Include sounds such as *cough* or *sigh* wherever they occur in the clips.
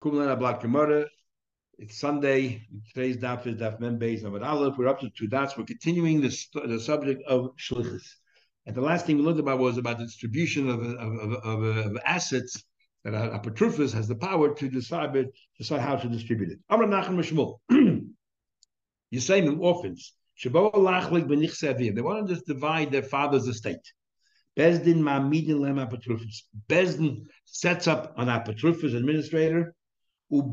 Kumlana Gemara. It's Sunday. Today's daf is daf beis Amud Aleph. We're up to two dots. We're continuing the, the subject of shlichus. And the last thing we learned about was about the distribution of, of, of, of assets that a, a has the power to decide it, decide how to distribute it. Amr Nachman Mishmul. You say them orphans. They want to just divide their father's estate. Bezdin ma'amidin lem apatrufis. Bezdin sets up an apatrufis administrator. Tries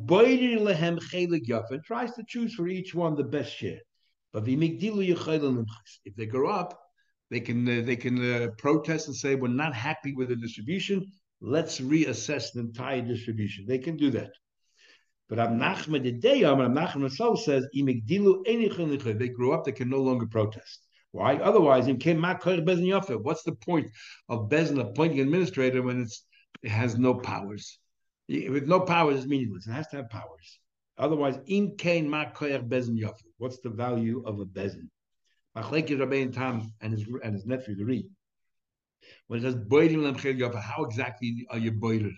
to choose for each one the best share. But if they grow up, they can uh, they can uh, protest and say we're not happy with the distribution. Let's reassess the entire distribution. They can do that. But Rab Nachman day Rab Nachman himself says, they grew up, they can no longer protest. Why? Otherwise, What's the point of Bezin appointing administrator when it has no powers? With no powers, it's meaningless. It has to have powers. Otherwise, in Kain Bezin What's the value of a Bezin? Machlekes Rabbein Tam and his and his nephew the Re. When it says how exactly are you boiler?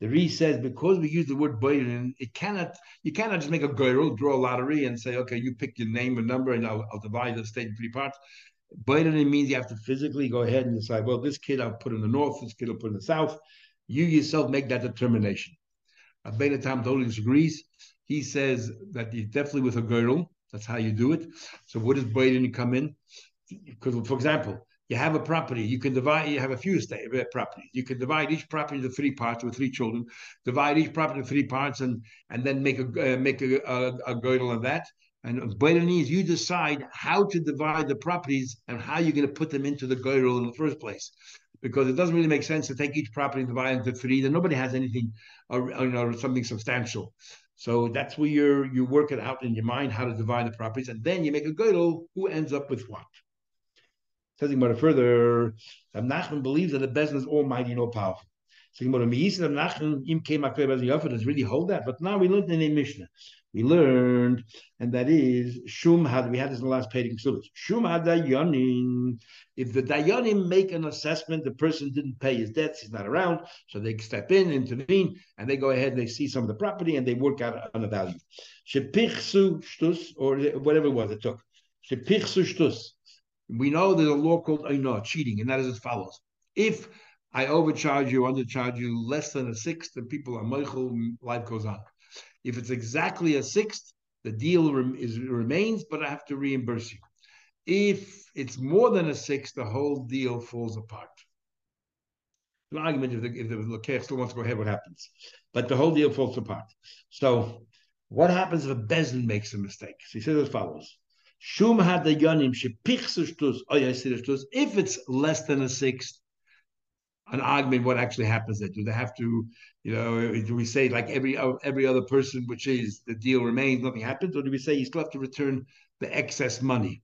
The Re says because we use the word Bayrin, it cannot you cannot just make a girl draw a lottery and say, okay, you pick your name and number, and I'll, I'll divide the state in three parts. Bayrin means you have to physically go ahead and decide, well, this kid I'll put in the north, this kid I'll put in the south. You yourself make that determination. Abena Tam totally disagrees. He says that he's definitely with a girl. That's how you do it. So what does Bayrin come in? Because, for example, you have a property, you can divide, you have a few estate uh, properties. You can divide each property into three parts with three children, divide each property into three parts and and then make a uh, make a, a, a girdle of that. And Bainani you decide how to divide the properties and how you're going to put them into the girdle in the first place. Because it doesn't really make sense to take each property and divide into three. Then nobody has anything, or, you know, something substantial. So that's where you you work it out in your mind how to divide the properties, and then you make a girdle. Who ends up with what? Says it further, Nachman believes that the Bezin is almighty and all powerful. So does really hold that. But now we learned in a Mishnah. We learned, and that is Shum had we had this in the last page in Shum had dayanim. If the dayanim make an assessment, the person didn't pay his debts, he's not around, so they step in, intervene, and they go ahead, and they see some of the property, and they work out on the value. Shepichsu shtus, or whatever it was it took. Shepichsu shtus we know there's a law called Aina, cheating, and that is as follows. If I overcharge you, undercharge you less than a sixth, and people are Michael, life goes on. If it's exactly a sixth, the deal rem- is, remains, but I have to reimburse you. If it's more than a sixth, the whole deal falls apart. An argument if the, if the Lekech still wants to go ahead, what happens? But the whole deal falls apart. So, what happens if a Bezin makes a mistake? So he says as follows Shum had the oyasirishtus. If it's less than a sixth, an argument, what actually happens there? Do they have to, you know, do we say like every uh, every other person, which is the deal remains, nothing happens, or do we say you still have to return the excess money?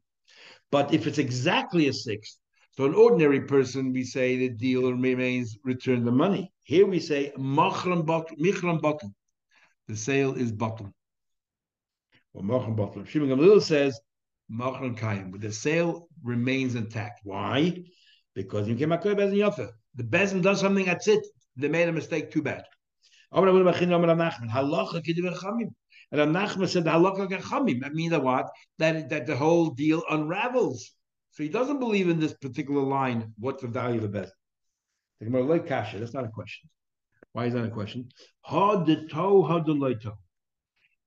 But if it's exactly a sixth, so an ordinary person, we say the deal remains, return the money. Here we say machram. The sale is bottle. Well, machram bottle. Shimon Gamliel says Machron Kayim, but the sale remains intact. Why? Because you came Bezin Yofa. The Bezin does something, that's it. They made a mistake, too bad. And Nachman said halacha. That means what? That that the whole deal unravels. So he doesn't believe in this particular line. What's the value of the best? Like. That's not a question. Why is that a question?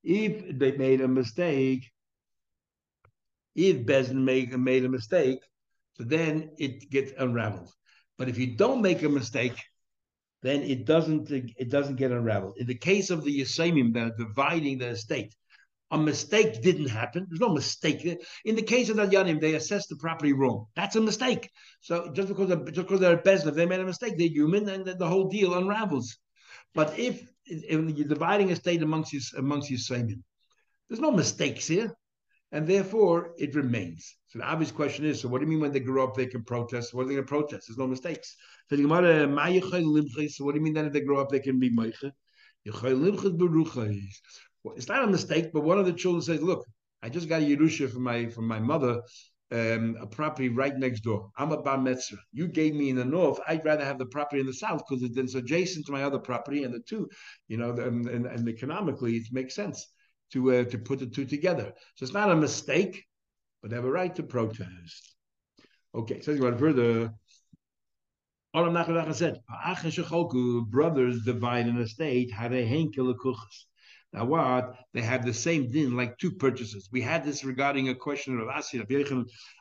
If they made a mistake, if Bezin made, made a mistake, so then it gets unraveled. But if you don't make a mistake, then it doesn't it doesn't get unraveled. In the case of the Yosemim that are dividing the estate, a mistake didn't happen. There's no mistake. In the case of the Yanim, they assessed the property wrong. That's a mistake. So just because they're, just because they're Bezin, if they made a mistake, they're human, and the, whole deal unravels. But if, if you're dividing a state amongst you amongst Yosemim, there's no mistakes here and therefore it remains. So the obvious question is: So what do you mean when they grow up they can protest? What are they going to protest? There's no mistakes. So the Gemara, what do you mean then if they grow up they can be meiche? It's not a mistake, but one of the children says, "Look, I just got a yerusha from my from my mother, um, a property right next door. I'm a bar metzra. You gave me in the north. I'd rather have the property in the south because it's adjacent to my other property, and the two, you know, and, and, and economically it makes sense to uh, to put the two together. So it's not a mistake, but they have a right to protest. Okay, so you want further. Olam Nachman said, brothers divide an estate, now what? They have the same din like two purchases. We had this regarding a question of Asir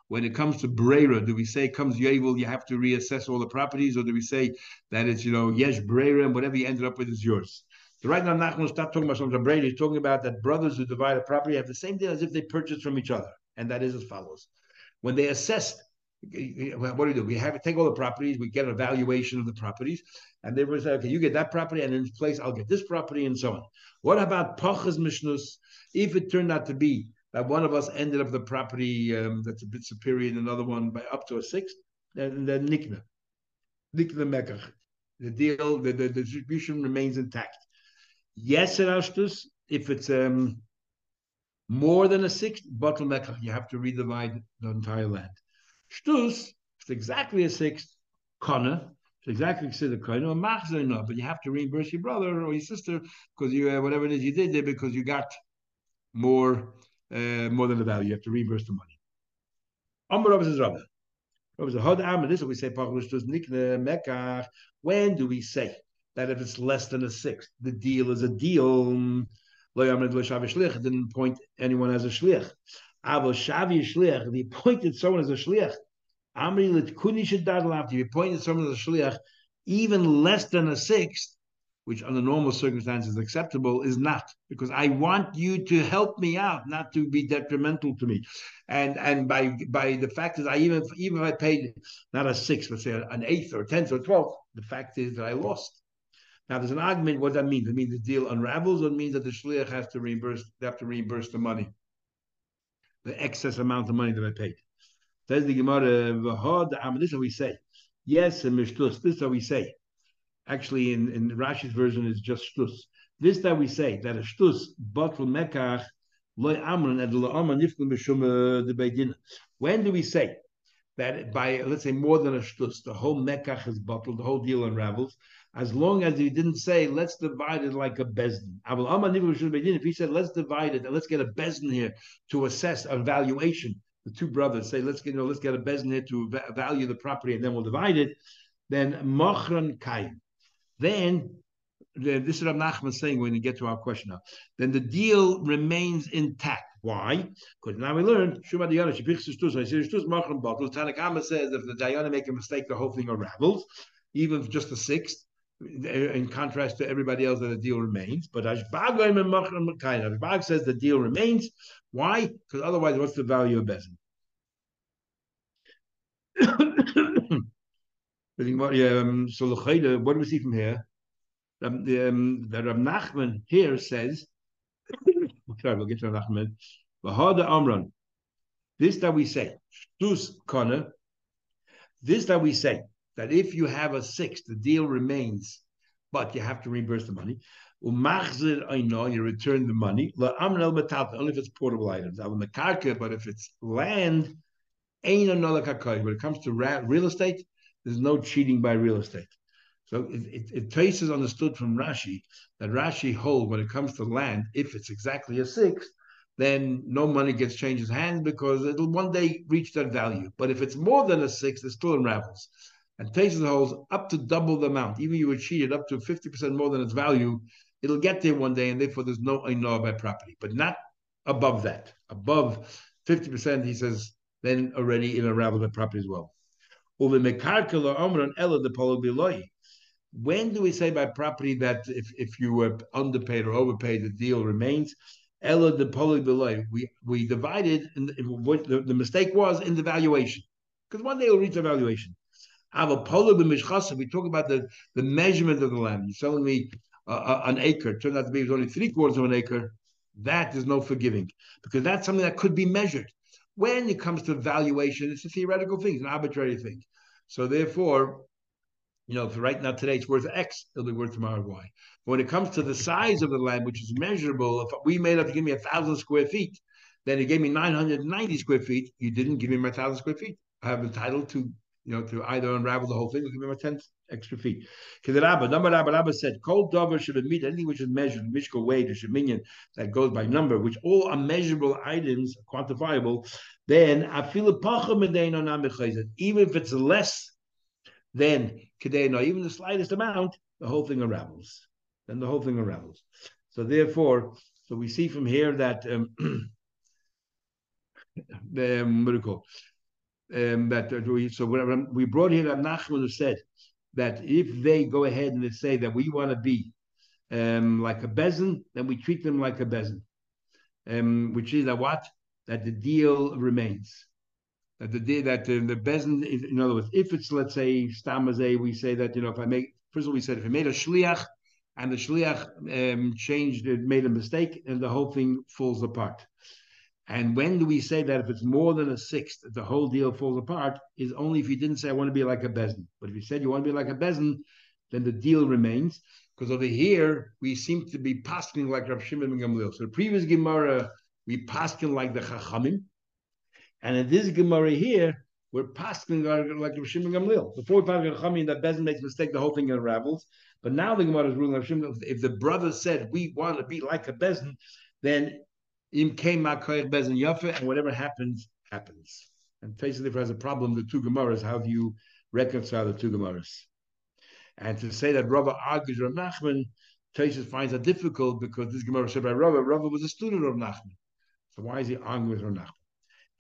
when it comes to Brera, do we say comes Yevel, you have to reassess all the properties, or do we say that it's, you know, Yesh Brera, and whatever you ended up with is yours? Right now, Nachman stop talking about something Brera. He's talking about that brothers who divide a property have the same deal as if they purchased from each other. And that is as follows. When they assess what do we do? We have take all the properties, we get a valuation of the properties, and they say, okay, you get that property, and in place, I'll get this property, and so on. What about Pachas Mishnus? If it turned out to be that one of us ended up the property um, that's a bit superior than another one by up to a sixth, then, then Nikna. Nikna Mekach. The deal, the, the, the, distribution remains intact. Yes, Erastus, if it's um, more than a sixth, bottle Mekach, you have to redivide the entire land. Shtus, it's exactly a sixth, Kana, it's exactly considered Kana, or Machzer, no, but you have to reimburse your brother or your sister because you, uh, whatever it is you did there, because you got more uh, more than the value. You have to reimburse the money. Amr Rabbi says this is what we say, When do we say that if it's less than a sixth, the deal is a deal? didn't point anyone as a shlich. Avo shavi shlich, if he appointed someone as a shlich, Amri litkuni shadad if he appointed someone as a shlich, even less than a sixth, which under normal circumstances is acceptable, is not because I want you to help me out, not to be detrimental to me. And and by by the fact is, I even even if I paid not a sixth, but say an eighth or a tenth or a twelfth, the fact is that I lost. Now there's an argument. What does that means? It means the deal unravels, or it means that the shliach has to reimburse. They have to reimburse the money the excess amount of money that I paid. Says the Gemara, this is how we say. Yes, and mishtus, this is how we say. Actually, in, in Rashi's version, is just shtus. This that we say, that a shtus, bottle mekach, loy amran, and la'ama nifkum b'shum uh, the beidin. When do we say that by, let's say, more than a shtus, the whole mekach is bottled, the whole deal unravels, as long as he didn't say, let's divide it like a bezdin. If he said, let's divide it and let's get a bezdin here to assess a valuation, the two brothers say, let's get, you know, let's get a bezdin here to value the property and then we'll divide it, then machran kaim. Then this is what Nachman saying when we get to our question now. Then the deal remains intact. Why? Because now we learned Shuma Dayana Bottle. Says if the Dayana make a mistake, the whole thing unravels, even just the sixth in contrast to everybody else that the deal remains. But Ashbag says the deal remains. Why? Because otherwise, what's the value of Bezin? *coughs* um, so what do we see from here? Um, the, um, the Nachman here says, we'll get to Rab Nachman. Amran. This that we say, Shtus Kana. This that we say, that if you have a six, the deal remains, but you have to reimburse the money. I know you return the money. Only if it's portable items. But if it's land, ain't another. When it comes to real estate, there's no cheating by real estate. So it, it, it traces understood from Rashi that Rashi hold when it comes to land, if it's exactly a six, then no money gets changed hands because it'll one day reach that value. But if it's more than a six, it still unravels and Taisus holds up to double the amount. Even you were cheated up to 50% more than its value, it'll get there one day, and therefore there's no Ainoah by property, but not above that. Above 50%, he says, then already a rabble by property as well. When do we say by property that if, if you were underpaid or overpaid, the deal remains? Ella the below. We we divided. In what the, the mistake was in the valuation, because one day we'll reach a valuation. We talk about the, the measurement of the land. You're selling me uh, uh, an acre. It Turned out to be it was only three quarters of an acre. That is no forgiving because that's something that could be measured. When it comes to valuation, it's a theoretical thing, it's an arbitrary thing. So therefore, you know, if right now today it's worth X, it'll be worth tomorrow Y. But when it comes to the size of the land, which is measurable, if we made up to give me a thousand square feet, then he gave me 990 square feet. You didn't give me my thousand square feet. I have entitled to, you know, to either unravel the whole thing or give me my 10 extra feet. Because the Rabba, number Rabba, Rabba said, Cold dover should admit anything which is measured, Mishka weight or Sheminian that goes by number, which all are measurable items, quantifiable, then even if it's less than Kedena, even the slightest amount, the whole thing unravels. Then the whole thing unravels. So therefore, so we see from here that um, *clears throat* um, do you call um, that we so we brought here that Nachman said that if they go ahead and they say that we want to be um, like a bezin, then we treat them like a bezin, um, which is that what that the deal remains. That the day that uh, the bezin, in other words, if it's let's say stamazay, we say that you know if I make first of all we said if I made a shliach and the shliach um, changed, it made a mistake, and the whole thing falls apart. And when do we say that if it's more than a sixth, the whole deal falls apart? Is only if you didn't say I want to be like a bezin. But if you said you want to be like a bezin, then the deal remains. Because over here we seem to be pasking like Rav Shimon ben Gamliel. So the previous Gemara we pasking like the Chachamim, and in this Gemara here we're pasking like, Rav Shimon Gamliel. Before we pass Chachamim, that bezin makes a mistake, the whole thing unravels. But now the Gemara is ruling Rav Shimon. If the brother said we want to be like a bezin, then Im came Bezin Yafa, and whatever happens, happens. And basically, if has a problem, the two Gemaras, how do you reconcile the two Gemaras? And to say that Rava argues Rav Nachman, Taisus finds that difficult because this Gemara said by Rava, Rava was a student of Nachman. So why is he arguing with Rav Nachman?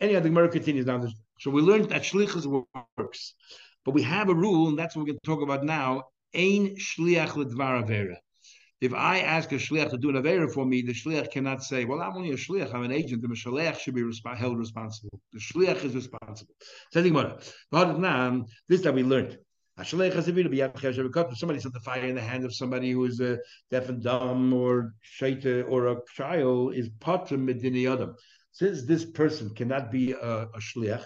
Anyhow, the Gemara continues down this. So we learned that shlichus works, but we have a rule, and that's what we're going to talk about now. Ein shliach. If I ask a shliach to do an avera for me, the shliach cannot say, "Well, I'm only a shliach. I'm an agent. The shliach should be resp- held responsible. The shliach is responsible." Something more. But this that we learned. Somebody set the fire in the hand of somebody who is a deaf and dumb or shaita or a child is patrim medini adam. Since this person cannot be a, a shliach,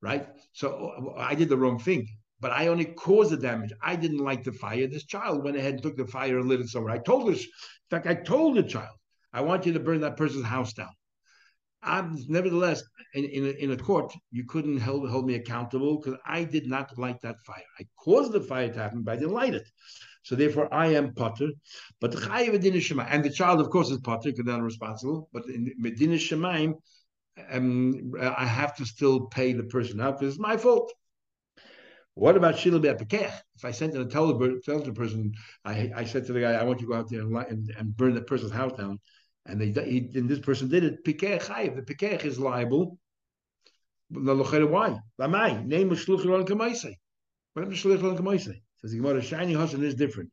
right? So I did the wrong thing but I only caused the damage. I didn't like the fire. This child went ahead and took the fire and lit it somewhere. I told this, in fact, I told the child, I want you to burn that person's house down. I'm, nevertheless, in, in, a, in a court, you couldn't hold, hold me accountable because I did not light that fire. I caused the fire to happen, but I didn't light it. So therefore, I am potter. But chayiv Shema, and the child, of course, is potter because I'm responsible. But in Medina Shemaim, um, I have to still pay the person out because it's my fault. What about Shila Pekech? If I sent in a the person, I, I said to the guy, I want you to go out there and, and, and burn the person's house down. And they he, and this person did it. Pekech Chayiv. The Pekech is liable. Why? Lamai. Name of Shluch Ron Kamaisei. What happened to Shluch Ron Kamaisei? Says the Gemara, Shiny Hassan is different.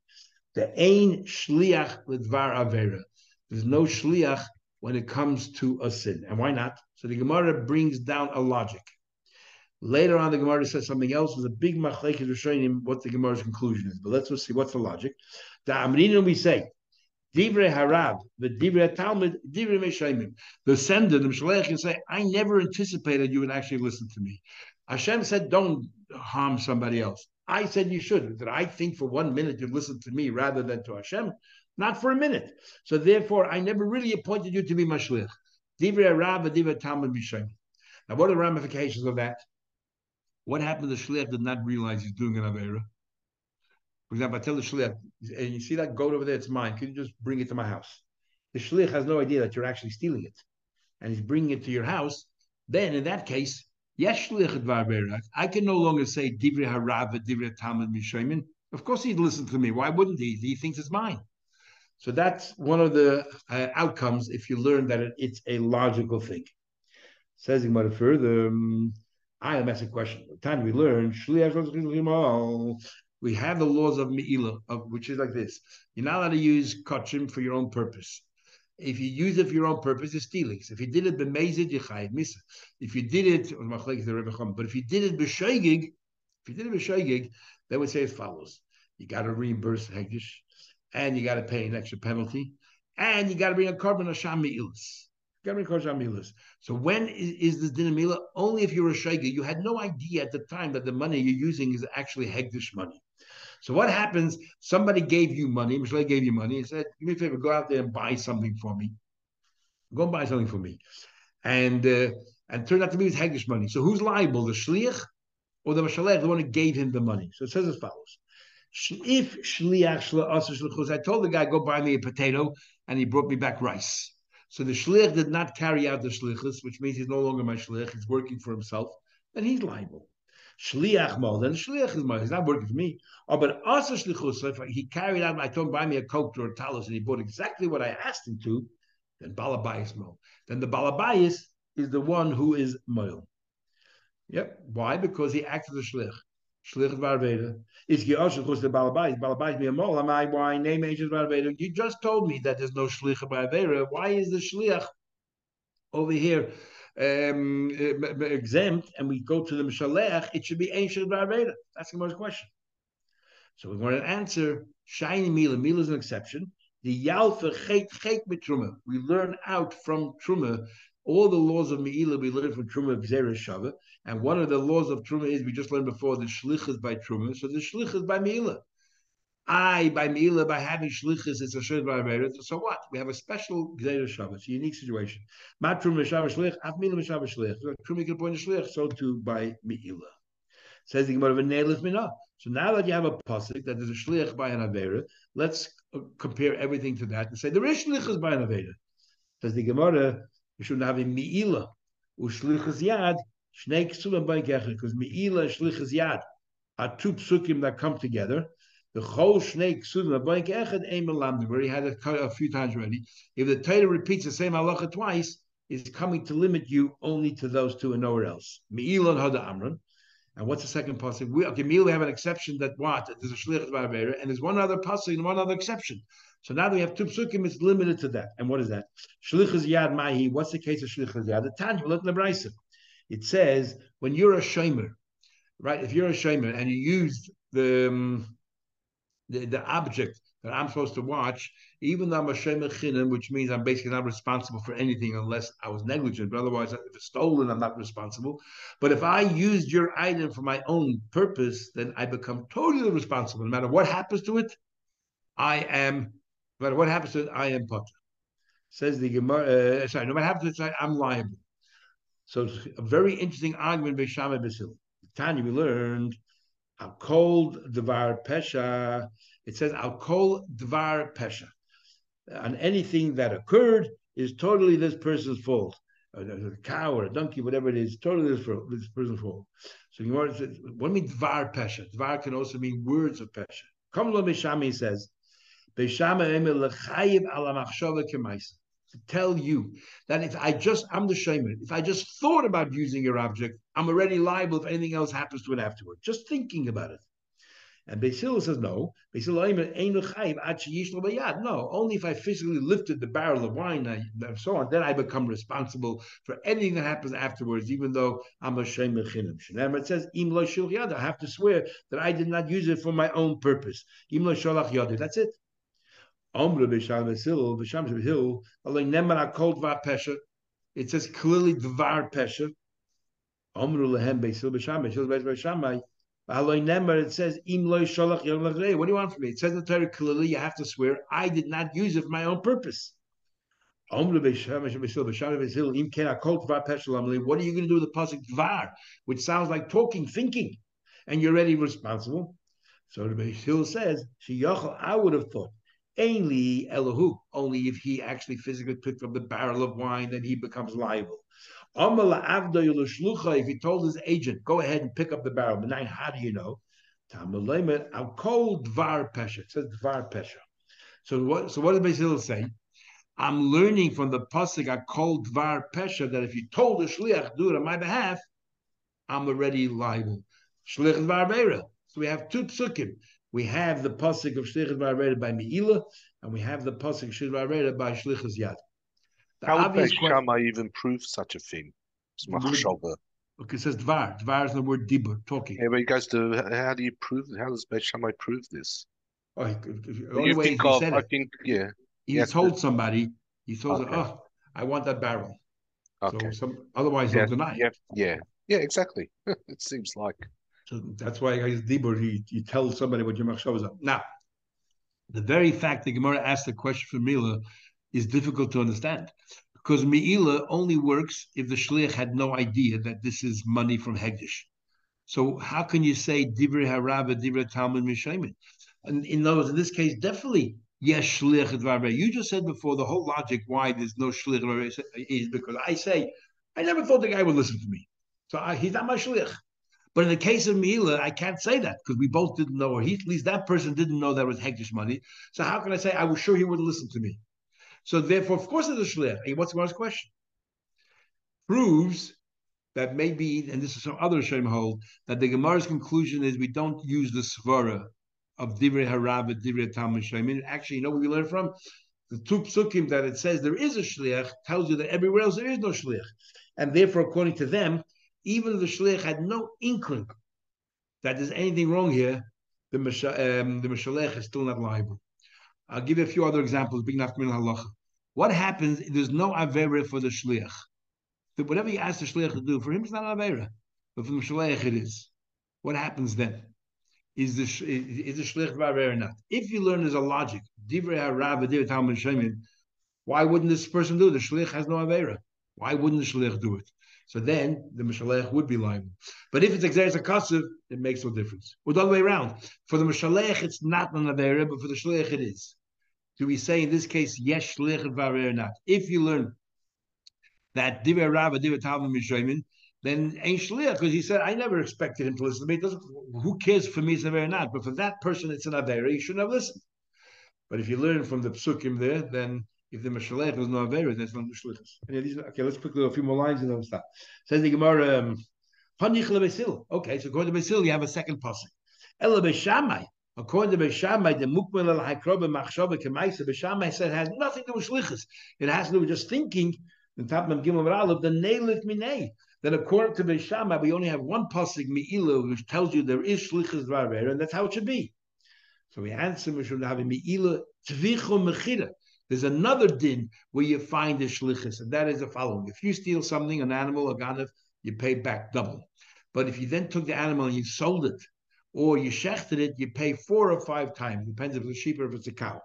The ain shliach lidvar avera. There's no shliach when it comes to a sin. And why not? So the Gemara brings down a logic. Later on, the Gemara says something else. There's a big machlekes showing him what the Gemara's conclusion is. But let's just see what's the logic. The Amrina we say, Divrei Harab, the Divrei Talmud, Divrei Meshaimim. The sender, the Mshalech, can say, I never anticipated you would actually listen to me. Hashem said, don't harm somebody else. I said you should. That I think for one minute you'd listen to me rather than to Hashem? Not for a minute. So therefore, I never really appointed you to be Mashlich. Divrei Harab, Divrei Talmud, Meshaimim. Now, what are the ramifications of that? What happened? The shliach did not realize he's doing an avera. For example, I tell the shliach, and you see that goat over there, it's mine. Can you just bring it to my house? The shliach has no idea that you're actually stealing it, and he's bringing it to your house. Then, in that case, yes, shliach I can no longer say divrei harav, divrei talmud mishoimin. Of course, he'd listen to me. Why wouldn't he? He thinks it's mine. So that's one of the uh, outcomes if you learn that it, it's a logical thing. Says Gemara further. Um, I am asking a question. The time we learn, we have the laws of Me'ilah, of, which is like this. You're not allowed to use kachim for your own purpose. If you use it for your own purpose, it's stealing. So if you did it b'mezid, you chayiv misa. If you did it, but if you did it b'shoigig, if you did it b'shoigig, they would say as follows: You got to reimburse hegdish, and you got to pay an extra penalty, and you got to bring a korban asham me'ilas. So when is, is this dinamila? Only if you're a shayga. You had no idea at the time that the money you're using is actually hegdish money. So what happens? Somebody gave you money. Mishle gave you money and said, "Give me a favor. Go out there and buy something for me. Go and buy something for me." and uh, and turned out to be his Haggish money. So who's liable, the shliach or the mashalech, the one who gave him the money? So it says as follows: If shliach I told the guy go buy me a potato, and he brought me back rice. So the shliach did not carry out the shlichus, which means he's no longer my shliach. He's working for himself, then he's liable. Shliach mal, then shliach is mal. He's not working for me. Oh, but also shlichus, he carried out, I told him buy me a coke or a talus, and he bought exactly what I asked him to, then balabayis mal. Then the balabayis is the one who is moil. Yep. Why? Because he acts as a shlich. Shlich varveda. Is also because the balabais? Balabais be a mol. Am I why name agent varveda? You just told me that there's no shlich varveda. Why is the shlich over here um, exempt? And we go to the mishalech. It should be ancient varveda. That's the most question. So we want an answer. Shiny mila. Mila is an exception. The yalfa chet chet truma. We learn out from truma all the laws of Me'ilah we learn from Truma Gzera Shava, and one of the laws of Truma is we just learned before the Shlichas by Truma, so the Shlichas by Me'ilah. I by Me'ilah by having Shlichus it's a Shid by So what? We have a special Gzera Shava. It's a unique situation. Ma Truma Shava Shlich, Af Me'ilah Shava Shlich. Truma can point a Shlich, so too by Me'ilah. Says the Gemara of Minah. So now that you have a pasuk that there's a shlich by an avera, let's uh, compare everything to that and say there is shlichus by an avera. Says the Gemara, we should have a mi'ila ushlichas yad shnei ksulim by because mi'ila and shlichas yad are two psukim that come together. The whole shnei ksulim by echad aim where he had it a few times already. If the Torah repeats the same halacha twice, is coming to limit you only to those two and nowhere else. Mi'ila and Hada Amran. And what's the second pasuk? We okay, we have an exception that what? There's a shlichus and there's one other pasuk and one other exception. So now we have two psukim, it's limited to that. And what is that? Shlichus yad mahi. What's the case of shlichus yad? The Tanya, look in the It says, when you're a shomer, right? If you're a shomer and you use the, um, the, the object that I'm supposed to watch, even though I'm a shomer which means I'm basically not responsible for anything unless I was negligent. But otherwise, if it's stolen, I'm not responsible. But if I used your item for my own purpose, then I become totally responsible. No matter what happens to it, I am but what happens to it, I am potter? Says the Gemara. Uh, sorry, no matter what happens to it, I'm liable. So it's a very interesting argument by Shama Basil. Tanya, we learned I'll call Dvar Pesha. It says I'll call Dvar Pesha. And anything that occurred is totally this person's fault. A, cow or a donkey, whatever it is, totally this, this person's fault. So Gemara says, what means Dvar Pesha? Dvar can also mean words of Pesha. Come Lo Mishami says, to tell you that if I just, I'm the shaman, if I just thought about using your object, I'm already liable if anything else happens to it afterward. Just thinking about it. And Basil says, no. Basil no, only if I physically lifted the barrel of wine and so on, then I become responsible for anything that happens afterwards, even though I'm a Shem It says, I have to swear that I did not use it for my own purpose. That's it. It says clearly Dvar Pesha. It says Im What do you want from me? It says in the Torah clearly you have to swear I did not use it for my own purpose. What are you going to do with the pasuk Dvar, which sounds like talking, thinking, and you're already responsible? So the Beis says, I would have thought Elahu, only if he actually physically picked up the barrel of wine, then he becomes liable. If he told his agent, go ahead and pick up the barrel, but how do you know? I'm called Dvar Pesha. It says Dvar Pesha. So what so what did Basil say? I'm learning from the pasuk I called Dvar Pesha that if you told the shliach do it on my behalf, I'm already liable. Dvar So we have two psukim. We have the pasuk of Shlichus V'Areda by Meila, and we have the pasuk of Shlichus V'Areda by Shlichus Yad. The How would Shammai even prove such a thing? It's machshava. Okay, it says dvar. Dvar is the word dibur, talking. Yeah, but he goes to how do you prove? How does Beit Shammai prove this? Oh, he, the way he of, I think, yeah. He yeah, told somebody. He told okay. oh, I want that barrel. Okay. So some, otherwise, yeah, he'll deny. Yeah, yeah, yeah, exactly. *laughs* it seems like. So that's why he's dibur. He you tell somebody what your machshava is. Now, the very fact that Gemara asked the question for Mila is difficult to understand because Me'ila only works if the shliach had no idea that this is money from Hegdish. So how can you say Divrei Harava, Divrei Talmud Mishamin? And in words, in this case, definitely yes, shliach You just said before the whole logic why there's no shliach is because I say I never thought the guy would listen to me, so I, he's not my shliach. But in the case of Mila, I can't say that because we both didn't know, or he, at least that person didn't know that was Hektish money. So how can I say I was sure he would listen to me? So therefore, of course, it's a shliach. What's the question? Proves that maybe, and this is some other Shem hold, that the Gemara's conclusion is we don't use the svara of divrei harav divrei talmud shlemin. Actually, you know what we learn from the two psukim that it says there is a shliach tells you that everywhere else there is no shliach, and therefore, according to them, even the shliach had no inkling that there's anything wrong here, the um, the mishalech is still not liable. I'll give you a few other examples. Halacha. What happens? If There's no avera for the shliach. Whatever you ask the shliach to do, for him it's not an avera, but for the shliach it is. What happens then? Is the is the shliach avera or not? If you learn there's a logic, why wouldn't this person do it? The shliach has no avera. Why wouldn't the shliach do it? So then the Mishalech would be liable. But if it's Exeris Akasiv, it makes no difference. Or the other way around. For the Mishalech, it's not an Avera, but for the Shleich, it is. Do we say in this case, yes, Shleich or not? If you learn that Divrei Rabba, Divrei Talmud Mishoimin, then ain't Shleich, because he said, I never expected him to listen to me. Doesn't, who cares for me, it's Avera or not? But for that person, it's an Avera. He shouldn't have listened. But if you learn from the Psukim there, then if the Mashalech is no Avera, that's not Mishlichus. Okay, let's quickly a few more lines and then we'll stop. Says the Gemara, um, Okay, so according to Basil, you have a second pasuk. Ela Beshamai. According to Beshamai, the Mukmel al Hakroba Machshava Kemaisa, Beshamai said it has nothing to do with Shlichus. It has to do with just thinking, the top of Gimel Aleph, the Neilith Minei. Then according to Beshamai, we only have one pasuk, Mi'ilu, which tells you there is Shlichus Dvarer, and that's how it should be. So we answer, we should have a Mi'ilu Tvichu Mechira. There's another din where you find the shlichus, and that is the following: if you steal something, an animal, a ganav, you pay back double. But if you then took the animal and you sold it, or you shechted it, you pay four or five times. Depends if it's a sheep or if it's a cow.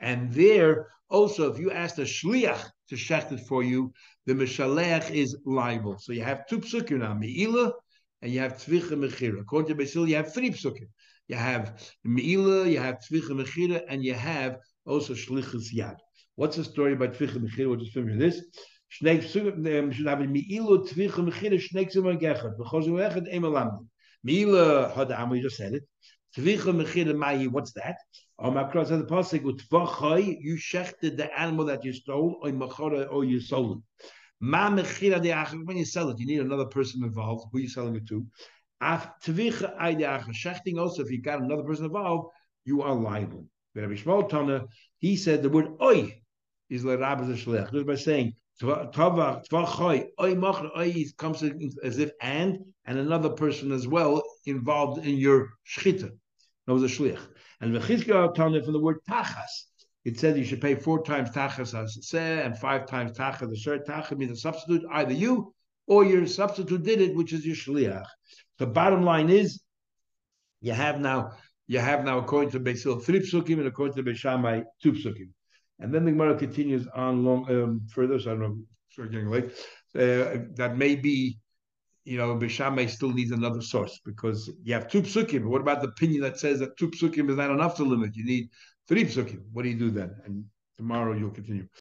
And there also, if you ask the shliach to shecht it for you, the mishalech is liable. So you have two psukim now, meila, and you have tvicha mechira. According to Basil, you have three psukim. You have meila, you have tvicha mechira, and you have also shlichus yad. What's the story about tvicha mechira? We'll just finish this. Shnei um, should have mi'ilu tvicha mechira shnei tzimah gechad. B'chozu echad emalam. Mi'ila hadam, we just said it. Tvicha mechira ma'i, what's that? Or Makra says the pasuk, utvachai, you shechted the animal that you stole, or machara, or you sold it. Ma mechira de when you sell it, you need another person involved. Who you selling it to? Af tvicha ay de shechting also, if you got another person involved, you are liable. Rabbi Shmuel Tana, he said the word oi is le rabbi shlech. Just by saying tavach tvachoy oi machar oi comes as if and and another person as well involved in your shchita. That was a shlich. And v'chizkiah Tana from the word tachas. It said you should pay four times tachas as and five times tachas. The shirt tachas means a substitute, either you or your substitute did it, which is your shliach. The bottom line is, you have now you have now, according to Beisil, three psukim, and according to Beishamai, two psukim. And then the Gemara continues on long um, further, so I don't know, getting late. Uh, that may be, you know, Beishamai still needs another source because you have two psukim. What about the opinion that says that two psukim is not enough to limit? You need three psukim. What do you do then? And tomorrow you'll continue.